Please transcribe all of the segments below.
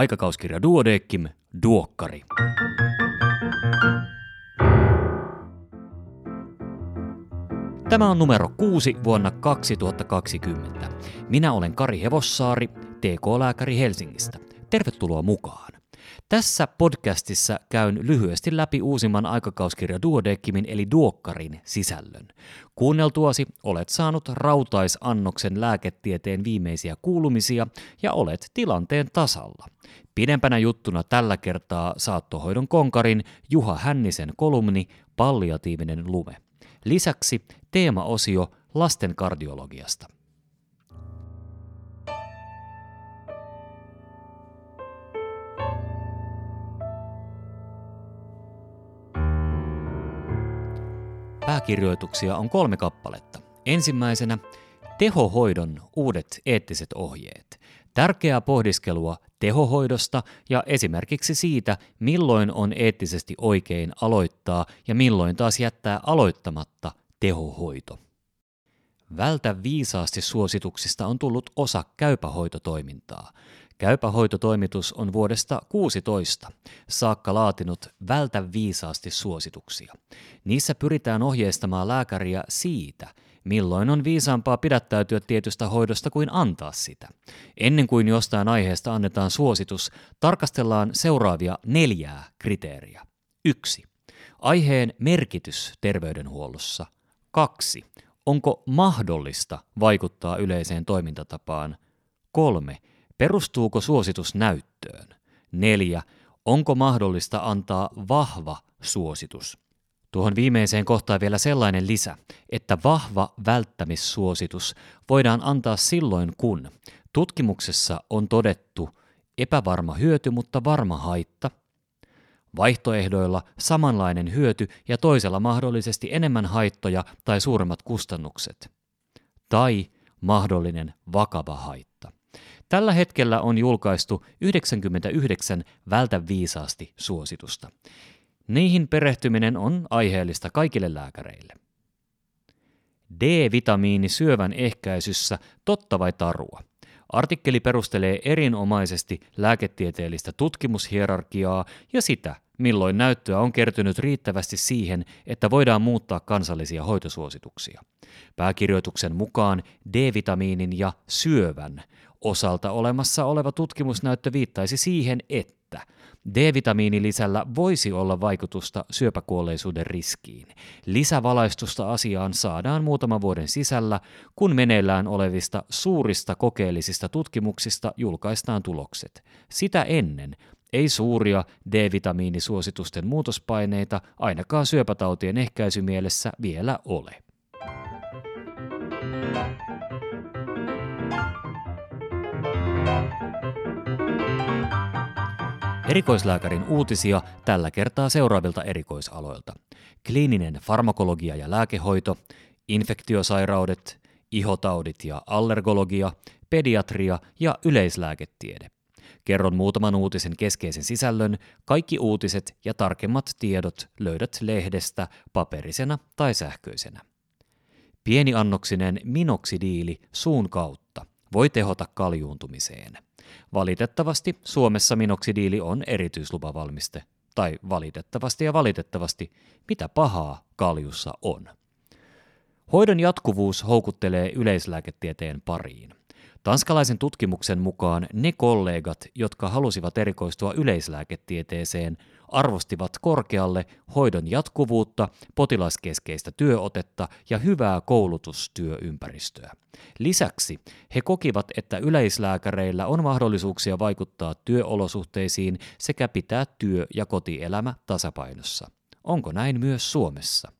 Aikakauskirja Duodeckim, Duokkari. Tämä on numero 6 vuonna 2020. Minä olen Kari Hevossaari, TK-lääkäri Helsingistä. Tervetuloa mukaan. Tässä podcastissa käyn lyhyesti läpi uusimman aikakauskirja Duodeckimin eli Duokkarin sisällön. Kuunneltuasi olet saanut rautaisannoksen lääketieteen viimeisiä kuulumisia ja olet tilanteen tasalla. Pidempänä juttuna tällä kertaa saattohoidon konkarin Juha Hännisen kolumni Palliatiivinen lume. Lisäksi teemaosio lasten Pääkirjoituksia on kolme kappaletta. Ensimmäisenä tehohoidon uudet eettiset ohjeet. Tärkeää pohdiskelua tehohoidosta ja esimerkiksi siitä, milloin on eettisesti oikein aloittaa ja milloin taas jättää aloittamatta tehohoito. Vältä viisaasti suosituksista on tullut osa käypähoitotoimintaa. Käypähoitotoimitus on vuodesta 16 saakka laatinut Vältä viisaasti suosituksia. Niissä pyritään ohjeistamaan lääkäriä siitä, milloin on viisaampaa pidättäytyä tietystä hoidosta kuin antaa sitä. Ennen kuin jostain aiheesta annetaan suositus, tarkastellaan seuraavia neljää kriteeriä. 1. Aiheen merkitys terveydenhuollossa. 2. Onko mahdollista vaikuttaa yleiseen toimintatapaan? 3. Perustuuko suositus näyttöön? 4. Onko mahdollista antaa vahva suositus? Tuohon viimeiseen kohtaan vielä sellainen lisä, että vahva välttämissuositus voidaan antaa silloin, kun tutkimuksessa on todettu epävarma hyöty, mutta varma haitta, vaihtoehdoilla samanlainen hyöty ja toisella mahdollisesti enemmän haittoja tai suuremmat kustannukset, tai mahdollinen vakava haitta. Tällä hetkellä on julkaistu 99 vältä viisaasti suositusta. Niihin perehtyminen on aiheellista kaikille lääkäreille. D-vitamiini syövän ehkäisyssä totta vai tarua? Artikkeli perustelee erinomaisesti lääketieteellistä tutkimushierarkiaa ja sitä, milloin näyttöä on kertynyt riittävästi siihen, että voidaan muuttaa kansallisia hoitosuosituksia. Pääkirjoituksen mukaan D-vitamiinin ja syövän osalta olemassa oleva tutkimusnäyttö viittaisi siihen, että D-vitamiinilisällä voisi olla vaikutusta syöpäkuolleisuuden riskiin. Lisävalaistusta asiaan saadaan muutaman vuoden sisällä, kun meneillään olevista suurista kokeellisista tutkimuksista julkaistaan tulokset. Sitä ennen ei suuria D-vitamiinisuositusten muutospaineita ainakaan syöpätautien ehkäisymielessä vielä ole. Erikoislääkärin uutisia tällä kertaa seuraavilta erikoisaloilta. Kliininen farmakologia ja lääkehoito, infektiosairaudet, ihotaudit ja allergologia, pediatria ja yleislääketiede. Kerron muutaman uutisen keskeisen sisällön, kaikki uutiset ja tarkemmat tiedot löydät lehdestä paperisena tai sähköisenä. Pieniannoksinen minoksidiili suun kautta voi tehota kaljuuntumiseen. Valitettavasti Suomessa minoksidiili on erityislupavalmiste. Tai valitettavasti ja valitettavasti, mitä pahaa kaljussa on. Hoidon jatkuvuus houkuttelee yleislääketieteen pariin. Tanskalaisen tutkimuksen mukaan ne kollegat, jotka halusivat erikoistua yleislääketieteeseen, arvostivat korkealle hoidon jatkuvuutta, potilaskeskeistä työotetta ja hyvää koulutustyöympäristöä. Lisäksi he kokivat, että yleislääkäreillä on mahdollisuuksia vaikuttaa työolosuhteisiin sekä pitää työ- ja kotielämä tasapainossa. Onko näin myös Suomessa?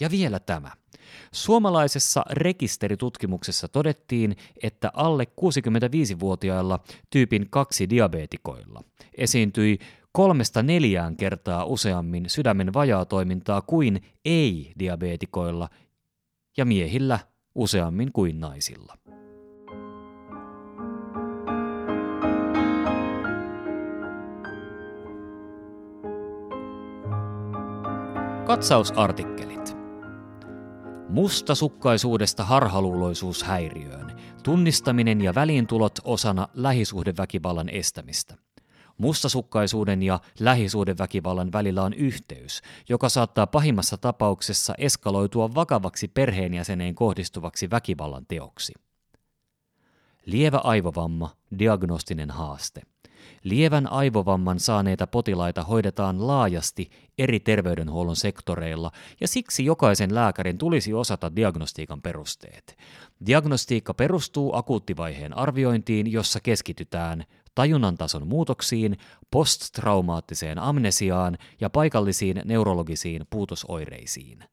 Ja vielä tämä. Suomalaisessa rekisteritutkimuksessa todettiin, että alle 65-vuotiailla tyypin 2 diabetikoilla esiintyi kolmesta neljään kertaa useammin sydämen vajaatoimintaa kuin ei-diabetikoilla ja miehillä useammin kuin naisilla. Katsausartikkelit. Mustasukkaisuudesta harhaluuloisuushäiriöön. Tunnistaminen ja väliintulot osana lähisuhdeväkivallan estämistä. Mustasukkaisuuden ja lähisuhdeväkivallan välillä on yhteys, joka saattaa pahimmassa tapauksessa eskaloitua vakavaksi perheenjäseneen kohdistuvaksi väkivallan teoksi. Lievä aivovamma, diagnostinen haaste. Lievän aivovamman saaneita potilaita hoidetaan laajasti eri terveydenhuollon sektoreilla ja siksi jokaisen lääkärin tulisi osata diagnostiikan perusteet. Diagnostiikka perustuu akuuttivaiheen arviointiin, jossa keskitytään tajunnan tason muutoksiin, posttraumaattiseen amnesiaan ja paikallisiin neurologisiin puutosoireisiin.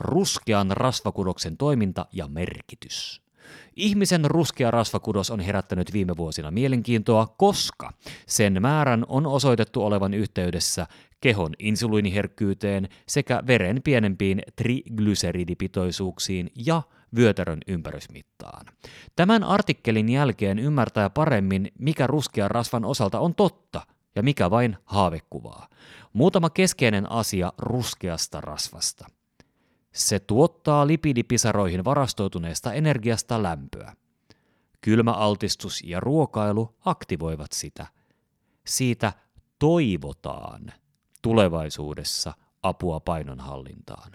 Ruskean rasvakudoksen toiminta ja merkitys. Ihmisen ruskea rasvakudos on herättänyt viime vuosina mielenkiintoa, koska sen määrän on osoitettu olevan yhteydessä kehon insuliiniherkkyyteen sekä veren pienempiin triglyseridipitoisuuksiin ja vyötärön ympärysmittaan. Tämän artikkelin jälkeen ymmärtää paremmin, mikä ruskean rasvan osalta on totta ja mikä vain haavekuvaa. Muutama keskeinen asia ruskeasta rasvasta – se tuottaa lipidipisaroihin varastoituneesta energiasta lämpöä. Kylmäaltistus ja ruokailu aktivoivat sitä. Siitä toivotaan tulevaisuudessa apua painonhallintaan.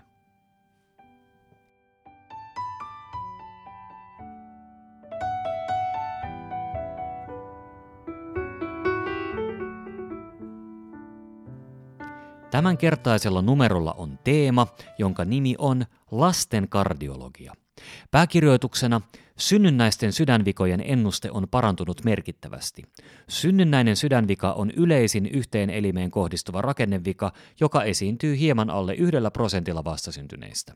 Tämänkertaisella numerolla on teema, jonka nimi on lasten kardiologia. Pääkirjoituksena synnynnäisten sydänvikojen ennuste on parantunut merkittävästi. Synnynnäinen sydänvika on yleisin yhteen elimeen kohdistuva rakennevika, joka esiintyy hieman alle yhdellä prosentilla vastasyntyneistä.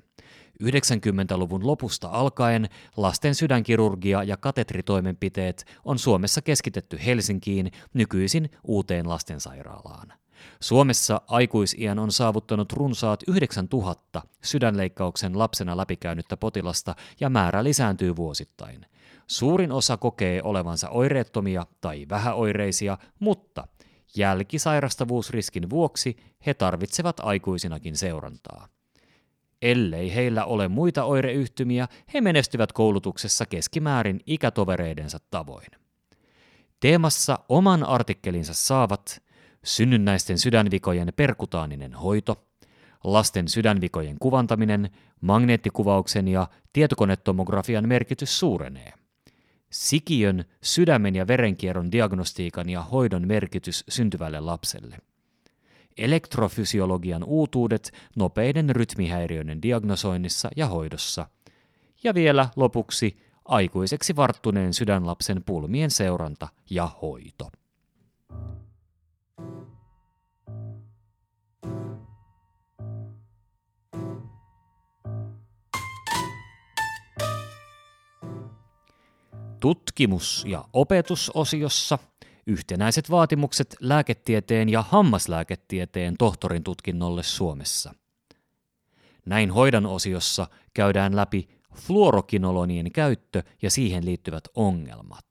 90-luvun lopusta alkaen lasten sydänkirurgia ja katetritoimenpiteet on Suomessa keskitetty Helsinkiin, nykyisin uuteen lastensairaalaan. Suomessa aikuisiän on saavuttanut runsaat 9000 sydänleikkauksen lapsena läpikäynyttä potilasta ja määrä lisääntyy vuosittain. Suurin osa kokee olevansa oireettomia tai vähäoireisia, mutta jälkisairastavuusriskin vuoksi he tarvitsevat aikuisinakin seurantaa. Ellei heillä ole muita oireyhtymiä, he menestyvät koulutuksessa keskimäärin ikätovereidensa tavoin. Teemassa oman artikkelinsa saavat synnynnäisten sydänvikojen perkutaaninen hoito, lasten sydänvikojen kuvantaminen, magneettikuvauksen ja tietokonetomografian merkitys suurenee. Sikiön, sydämen ja verenkierron diagnostiikan ja hoidon merkitys syntyvälle lapselle. Elektrofysiologian uutuudet nopeiden rytmihäiriöiden diagnosoinnissa ja hoidossa. Ja vielä lopuksi aikuiseksi varttuneen sydänlapsen pulmien seuranta ja hoito. Tutkimus- ja opetusosiossa yhtenäiset vaatimukset lääketieteen ja hammaslääketieteen tohtorin tutkinnolle Suomessa. Näin hoidan osiossa käydään läpi fluorokinolonien käyttö ja siihen liittyvät ongelmat.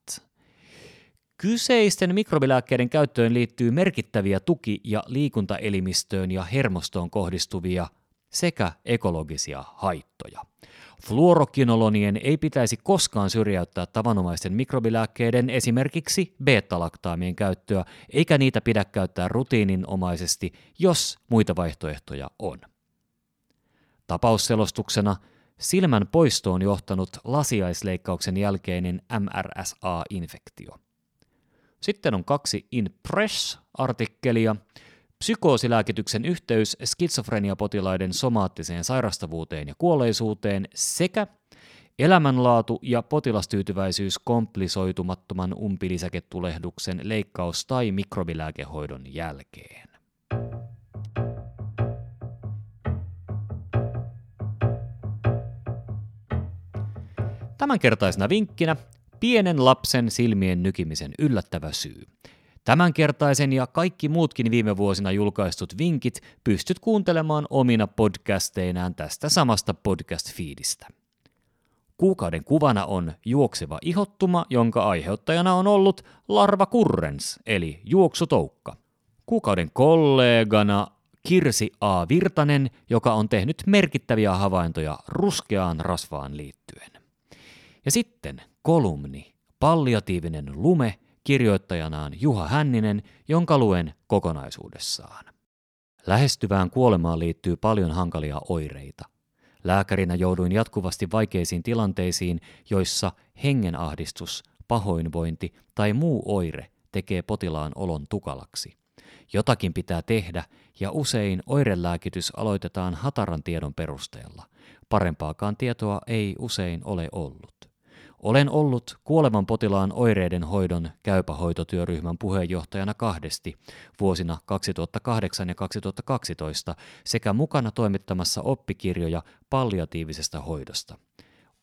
Kyseisten mikrobilääkkeiden käyttöön liittyy merkittäviä tuki- ja liikuntaelimistöön ja hermostoon kohdistuvia sekä ekologisia haittoja. Fluorokinolonien ei pitäisi koskaan syrjäyttää tavanomaisten mikrobilääkkeiden esimerkiksi beta-laktaamien käyttöä, eikä niitä pidä käyttää rutiininomaisesti, jos muita vaihtoehtoja on. Tapausselostuksena silmän poistoon johtanut lasiaisleikkauksen jälkeinen MRSA-infektio. Sitten on kaksi In Press-artikkelia, psykoosilääkityksen yhteys skitsofreniapotilaiden somaattiseen sairastavuuteen ja kuolleisuuteen sekä elämänlaatu ja potilastyytyväisyys komplisoitumattoman umpilisäketulehduksen leikkaus- tai mikrobilääkehoidon jälkeen. Tämänkertaisena vinkkinä pienen lapsen silmien nykimisen yllättävä syy – Tämänkertaisen ja kaikki muutkin viime vuosina julkaistut vinkit pystyt kuuntelemaan omina podcasteinaan tästä samasta podcast-fiidistä. Kuukauden kuvana on juokseva ihottuma, jonka aiheuttajana on ollut larva kurrens, eli juoksutoukka. Kuukauden kollegana Kirsi A. Virtanen, joka on tehnyt merkittäviä havaintoja ruskeaan rasvaan liittyen. Ja sitten kolumni Palliatiivinen lume, kirjoittajanaan Juha Hänninen, jonka luen kokonaisuudessaan. Lähestyvään kuolemaan liittyy paljon hankalia oireita. Lääkärinä jouduin jatkuvasti vaikeisiin tilanteisiin, joissa hengenahdistus, pahoinvointi tai muu oire tekee potilaan olon tukalaksi. Jotakin pitää tehdä ja usein oirelääkitys aloitetaan hataran tiedon perusteella. Parempaakaan tietoa ei usein ole ollut. Olen ollut kuolevan potilaan oireiden hoidon käypähoitotyöryhmän puheenjohtajana kahdesti vuosina 2008 ja 2012 sekä mukana toimittamassa oppikirjoja palliatiivisesta hoidosta.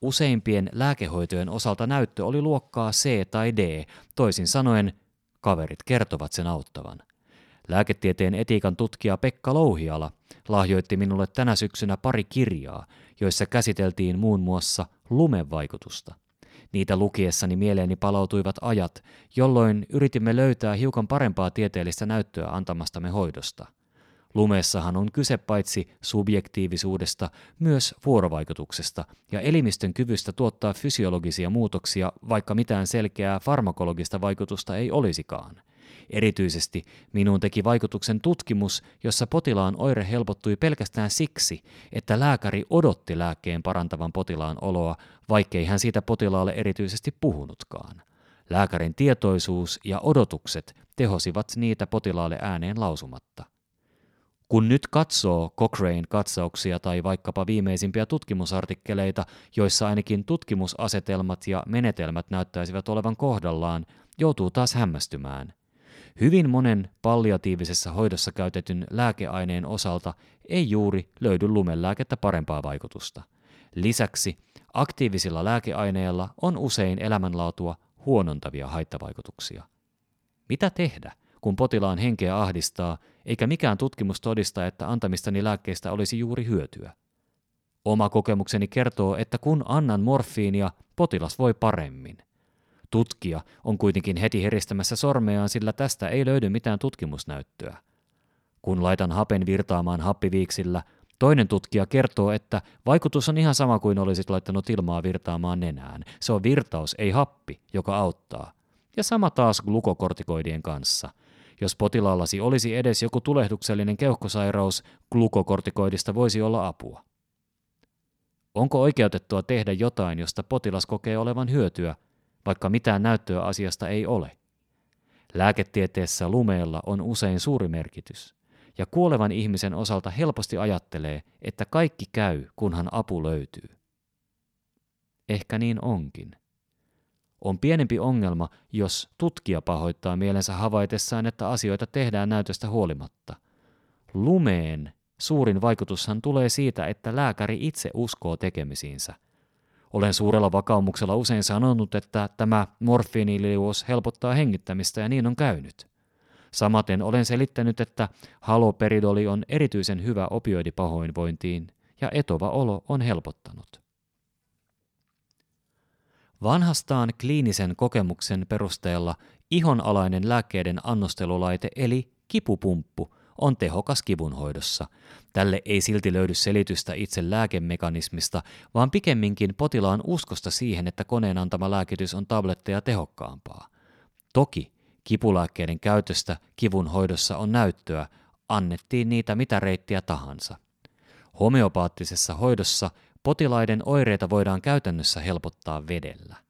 Useimpien lääkehoitojen osalta näyttö oli luokkaa C tai D, toisin sanoen kaverit kertovat sen auttavan. Lääketieteen etiikan tutkija Pekka Louhiala lahjoitti minulle tänä syksynä pari kirjaa, joissa käsiteltiin muun muassa lumevaikutusta. Niitä lukiessani mieleeni palautuivat ajat, jolloin yritimme löytää hiukan parempaa tieteellistä näyttöä antamastamme hoidosta. Lumessahan on kyse paitsi subjektiivisuudesta, myös vuorovaikutuksesta ja elimistön kyvystä tuottaa fysiologisia muutoksia, vaikka mitään selkeää farmakologista vaikutusta ei olisikaan – Erityisesti minuun teki vaikutuksen tutkimus, jossa potilaan oire helpottui pelkästään siksi, että lääkäri odotti lääkkeen parantavan potilaan oloa, vaikkei hän siitä potilaalle erityisesti puhunutkaan. Lääkärin tietoisuus ja odotukset tehosivat niitä potilaalle ääneen lausumatta. Kun nyt katsoo Cochrane-katsauksia tai vaikkapa viimeisimpiä tutkimusartikkeleita, joissa ainakin tutkimusasetelmat ja menetelmät näyttäisivät olevan kohdallaan, joutuu taas hämmästymään – Hyvin monen palliatiivisessa hoidossa käytetyn lääkeaineen osalta ei juuri löydy lumelääkettä parempaa vaikutusta. Lisäksi aktiivisilla lääkeaineilla on usein elämänlaatua huonontavia haittavaikutuksia. Mitä tehdä, kun potilaan henkeä ahdistaa, eikä mikään tutkimus todista, että antamistani lääkkeistä olisi juuri hyötyä? Oma kokemukseni kertoo, että kun annan morfiinia, potilas voi paremmin – Tutkija on kuitenkin heti heristämässä sormeaan, sillä tästä ei löydy mitään tutkimusnäyttöä. Kun laitan hapen virtaamaan happiviiksillä, toinen tutkija kertoo, että vaikutus on ihan sama kuin olisit laittanut ilmaa virtaamaan nenään. Se on virtaus, ei happi, joka auttaa. Ja sama taas glukokortikoidien kanssa. Jos potilaallasi olisi edes joku tulehduksellinen keuhkosairaus, glukokortikoidista voisi olla apua. Onko oikeutettua tehdä jotain, josta potilas kokee olevan hyötyä, vaikka mitään näyttöä asiasta ei ole. Lääketieteessä lumeella on usein suuri merkitys, ja kuolevan ihmisen osalta helposti ajattelee, että kaikki käy, kunhan apu löytyy. Ehkä niin onkin. On pienempi ongelma, jos tutkija pahoittaa mielensä havaitessaan, että asioita tehdään näytöstä huolimatta. Lumeen suurin vaikutushan tulee siitä, että lääkäri itse uskoo tekemisiinsä – olen suurella vakaumuksella usein sanonut, että tämä morfiiniliuos helpottaa hengittämistä ja niin on käynyt. Samaten olen selittänyt, että haloperidoli on erityisen hyvä opioidipahoinvointiin ja etova olo on helpottanut. Vanhastaan kliinisen kokemuksen perusteella ihonalainen lääkkeiden annostelulaite eli kipupumppu on tehokas kivunhoidossa. Tälle ei silti löydy selitystä itse lääkemekanismista, vaan pikemminkin potilaan uskosta siihen, että koneen antama lääkitys on tabletteja tehokkaampaa. Toki kipulääkkeiden käytöstä kivun hoidossa on näyttöä, annettiin niitä mitä reittiä tahansa. Homeopaattisessa hoidossa potilaiden oireita voidaan käytännössä helpottaa vedellä.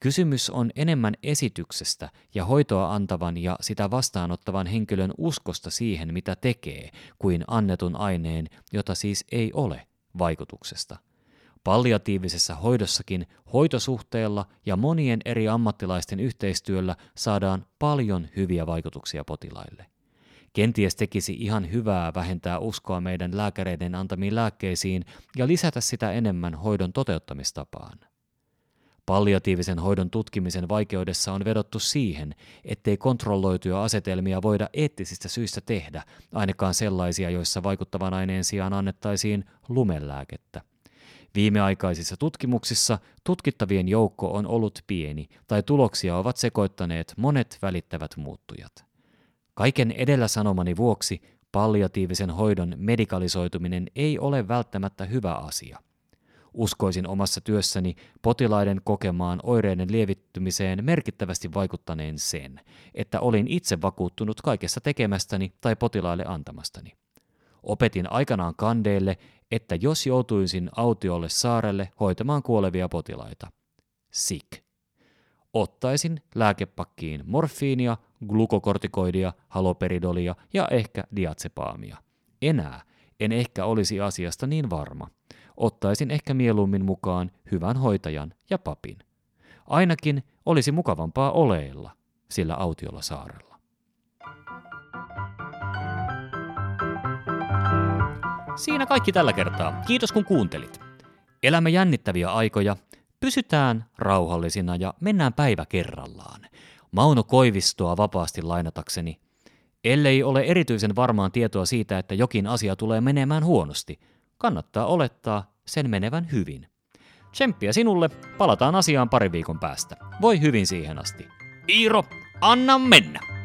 Kysymys on enemmän esityksestä ja hoitoa antavan ja sitä vastaanottavan henkilön uskosta siihen, mitä tekee, kuin annetun aineen, jota siis ei ole, vaikutuksesta. Palliatiivisessa hoidossakin hoitosuhteella ja monien eri ammattilaisten yhteistyöllä saadaan paljon hyviä vaikutuksia potilaille. Kenties tekisi ihan hyvää vähentää uskoa meidän lääkäreiden antamiin lääkkeisiin ja lisätä sitä enemmän hoidon toteuttamistapaan. Palliatiivisen hoidon tutkimisen vaikeudessa on vedottu siihen, ettei kontrolloituja asetelmia voida eettisistä syistä tehdä, ainakaan sellaisia, joissa vaikuttavan aineen sijaan annettaisiin lumelääkettä. Viimeaikaisissa tutkimuksissa tutkittavien joukko on ollut pieni tai tuloksia ovat sekoittaneet monet välittävät muuttujat. Kaiken edellä sanomani vuoksi palliatiivisen hoidon medikalisoituminen ei ole välttämättä hyvä asia – Uskoisin omassa työssäni potilaiden kokemaan oireiden lievittymiseen merkittävästi vaikuttaneen sen, että olin itse vakuuttunut kaikessa tekemästäni tai potilaille antamastani. Opetin aikanaan kandeille, että jos joutuisin autiolle saarelle hoitamaan kuolevia potilaita. Sick. Ottaisin lääkepakkiin morfiinia, glukokortikoidia, haloperidolia ja ehkä diatsepaamia. Enää en ehkä olisi asiasta niin varma. Ottaisin ehkä mieluummin mukaan hyvän hoitajan ja papin. Ainakin olisi mukavampaa oleilla sillä autiolla saarella. Siinä kaikki tällä kertaa. Kiitos kun kuuntelit. Elämme jännittäviä aikoja. Pysytään rauhallisina ja mennään päivä kerrallaan. Mauno Koivistoa vapaasti lainatakseni. Ellei ole erityisen varmaan tietoa siitä, että jokin asia tulee menemään huonosti, kannattaa olettaa sen menevän hyvin. Tsemppiä sinulle, palataan asiaan pari viikon päästä. Voi hyvin siihen asti. Iiro, anna mennä!